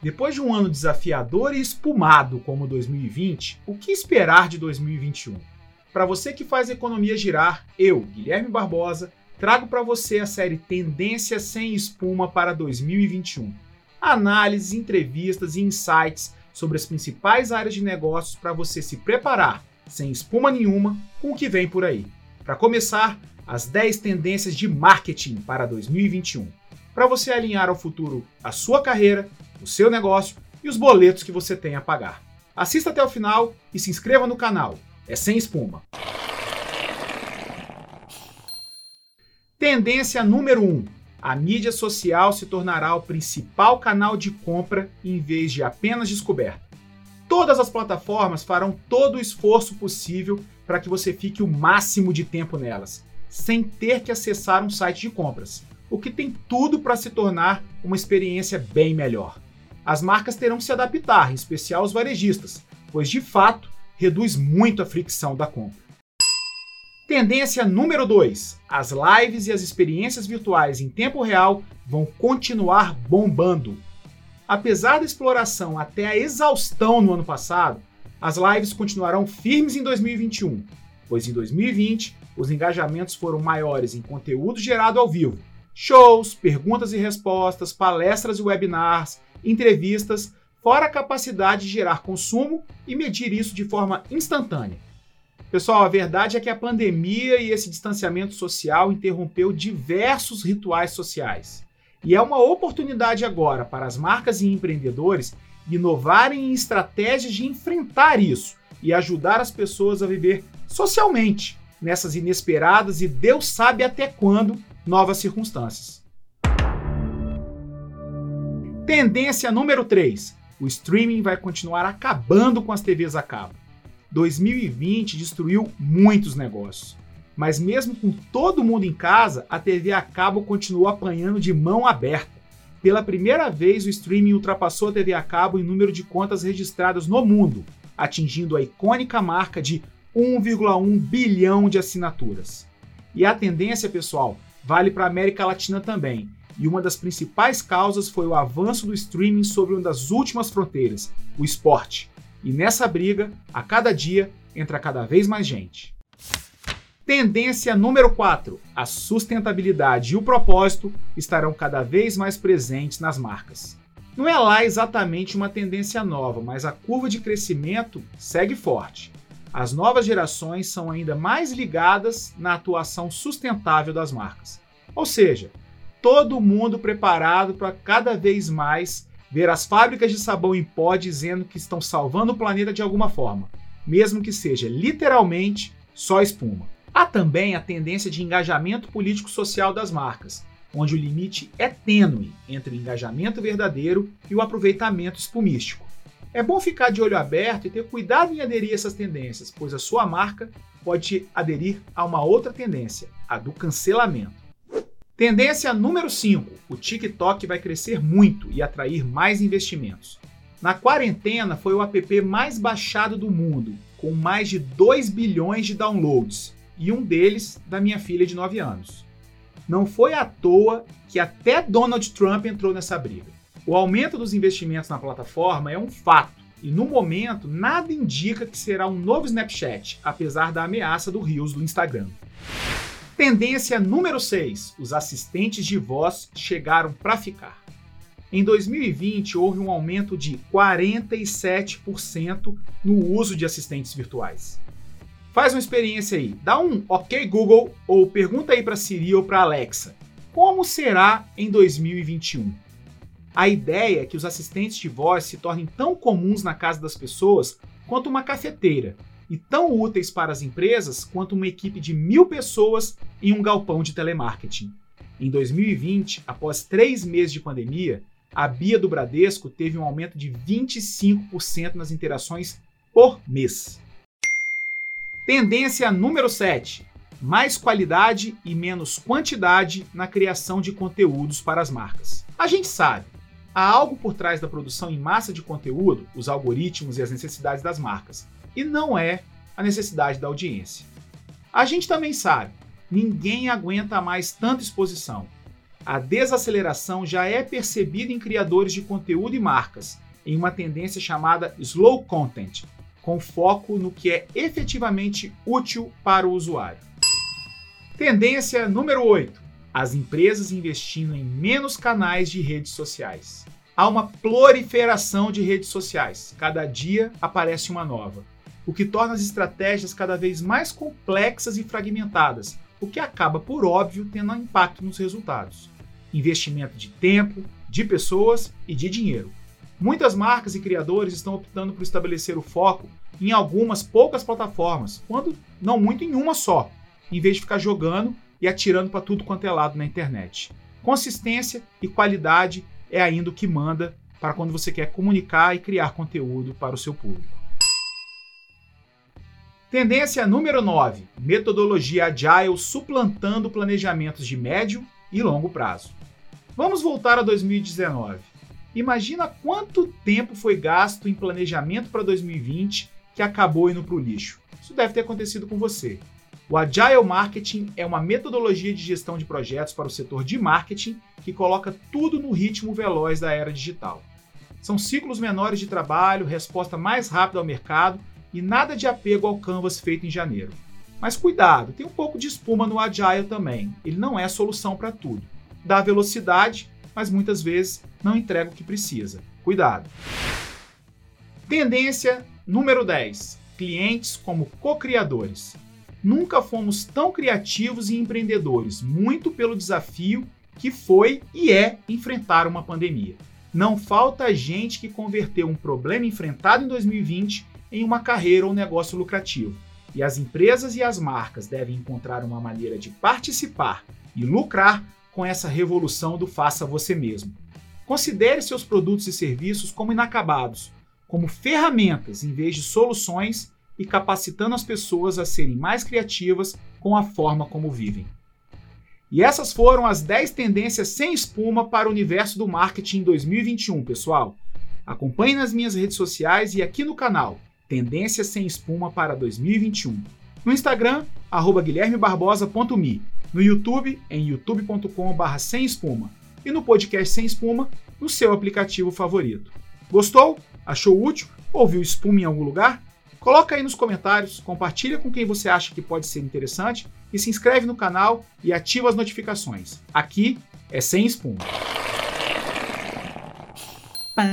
Depois de um ano desafiador e espumado como 2020, o que esperar de 2021? Para você que faz economia girar, eu, Guilherme Barbosa, trago para você a série Tendência sem Espuma para 2021. Análises, entrevistas e insights sobre as principais áreas de negócios para você se preparar, sem espuma nenhuma, com o que vem por aí. Para começar, as 10 tendências de marketing para 2021, para você alinhar ao futuro a sua carreira, o seu negócio e os boletos que você tem a pagar. Assista até o final e se inscreva no canal. É sem espuma. Tendência número 1. A mídia social se tornará o principal canal de compra em vez de apenas descoberta. Todas as plataformas farão todo o esforço possível para que você fique o máximo de tempo nelas, sem ter que acessar um site de compras, o que tem tudo para se tornar uma experiência bem melhor. As marcas terão que se adaptar, em especial os varejistas, pois de fato reduz muito a fricção da compra. Tendência número 2: as lives e as experiências virtuais em tempo real vão continuar bombando. Apesar da exploração até a exaustão no ano passado, as lives continuarão firmes em 2021, pois em 2020 os engajamentos foram maiores em conteúdo gerado ao vivo, shows, perguntas e respostas, palestras e webinars, entrevistas, fora a capacidade de gerar consumo e medir isso de forma instantânea. Pessoal, a verdade é que a pandemia e esse distanciamento social interrompeu diversos rituais sociais. E é uma oportunidade agora para as marcas e empreendedores inovarem em estratégias de enfrentar isso e ajudar as pessoas a viver socialmente nessas inesperadas e Deus sabe até quando novas circunstâncias. Tendência número 3: o streaming vai continuar acabando com as TVs a cabo. 2020 destruiu muitos negócios. Mas mesmo com todo mundo em casa, a TV a cabo continuou apanhando de mão aberta. Pela primeira vez, o streaming ultrapassou a TV a cabo em número de contas registradas no mundo, atingindo a icônica marca de 1,1 bilhão de assinaturas. E a tendência, pessoal, vale para a América Latina também. E uma das principais causas foi o avanço do streaming sobre uma das últimas fronteiras, o esporte. E nessa briga, a cada dia, entra cada vez mais gente. Tendência número 4: a sustentabilidade e o propósito estarão cada vez mais presentes nas marcas. Não é lá exatamente uma tendência nova, mas a curva de crescimento segue forte. As novas gerações são ainda mais ligadas na atuação sustentável das marcas. Ou seja, todo mundo preparado para cada vez mais ver as fábricas de sabão em pó dizendo que estão salvando o planeta de alguma forma, mesmo que seja literalmente só espuma. Há também a tendência de engajamento político-social das marcas, onde o limite é tênue entre o engajamento verdadeiro e o aproveitamento espumístico. É bom ficar de olho aberto e ter cuidado em aderir a essas tendências, pois a sua marca pode aderir a uma outra tendência, a do cancelamento. Tendência número 5: o TikTok vai crescer muito e atrair mais investimentos. Na quarentena foi o app mais baixado do mundo, com mais de 2 bilhões de downloads, e um deles da minha filha de 9 anos. Não foi à toa que até Donald Trump entrou nessa briga. O aumento dos investimentos na plataforma é um fato, e no momento nada indica que será um novo Snapchat, apesar da ameaça do Reels do Instagram. Tendência número 6: os assistentes de voz chegaram para ficar. Em 2020, houve um aumento de 47% no uso de assistentes virtuais. Faz uma experiência aí, dá um OK Google ou pergunta aí para Siri ou para Alexa. Como será em 2021? A ideia é que os assistentes de voz se tornem tão comuns na casa das pessoas quanto uma cafeteira e tão úteis para as empresas quanto uma equipe de mil pessoas em um galpão de telemarketing. Em 2020, após três meses de pandemia, a Bia do Bradesco teve um aumento de 25% nas interações por mês. Tendência número 7: mais qualidade e menos quantidade na criação de conteúdos para as marcas. A gente sabe, há algo por trás da produção em massa de conteúdo, os algoritmos e as necessidades das marcas e não é a necessidade da audiência. A gente também sabe, ninguém aguenta mais tanta exposição. a desaceleração já é percebida em criadores de conteúdo e marcas, em uma tendência chamada slow content, com foco no que é efetivamente útil para o usuário. Tendência número 8: as empresas investindo em menos canais de redes sociais. Há uma proliferação de redes sociais, cada dia aparece uma nova, o que torna as estratégias cada vez mais complexas e fragmentadas, o que acaba, por óbvio, tendo um impacto nos resultados. Investimento de tempo, de pessoas e de dinheiro. Muitas marcas e criadores estão optando por estabelecer o foco em algumas poucas plataformas, quando não muito em uma só, em vez de ficar jogando e atirando para tudo quanto é lado na internet. Consistência e qualidade é ainda o que manda para quando você quer comunicar e criar conteúdo para o seu público. Tendência número 9: metodologia agile suplantando planejamentos de médio e longo prazo. Vamos voltar a 2019. Imagina quanto tempo foi gasto em planejamento para 2020 que acabou indo para o lixo. Isso deve ter acontecido com você. O Agile Marketing é uma metodologia de gestão de projetos para o setor de marketing que coloca tudo no ritmo veloz da era digital. São ciclos menores de trabalho, resposta mais rápida ao mercado e nada de apego ao canvas feito em janeiro. Mas cuidado, tem um pouco de espuma no Agile também. Ele não é solução para tudo. Dá velocidade, mas muitas vezes não entrega o que precisa. Cuidado. Tendência número 10: clientes como co-criadores. Nunca fomos tão criativos e empreendedores, muito pelo desafio que foi e é enfrentar uma pandemia. Não falta gente que converteu um problema enfrentado em 2020 em uma carreira ou negócio lucrativo. E as empresas e as marcas devem encontrar uma maneira de participar e lucrar com essa revolução do faça você mesmo. Considere seus produtos e serviços como inacabados, como ferramentas em vez de soluções e capacitando as pessoas a serem mais criativas com a forma como vivem. E essas foram as 10 tendências sem espuma para o universo do marketing em 2021, pessoal. Acompanhe nas minhas redes sociais e aqui no canal Tendências sem espuma para 2021. No Instagram, guilhermebarbosa.me. No YouTube, em youtube.com.br sem espuma. E no podcast Sem Espuma, no seu aplicativo favorito. Gostou? Achou útil? Ouviu espuma em algum lugar? Coloca aí nos comentários, compartilha com quem você acha que pode ser interessante e se inscreve no canal e ativa as notificações. Aqui é sem pá,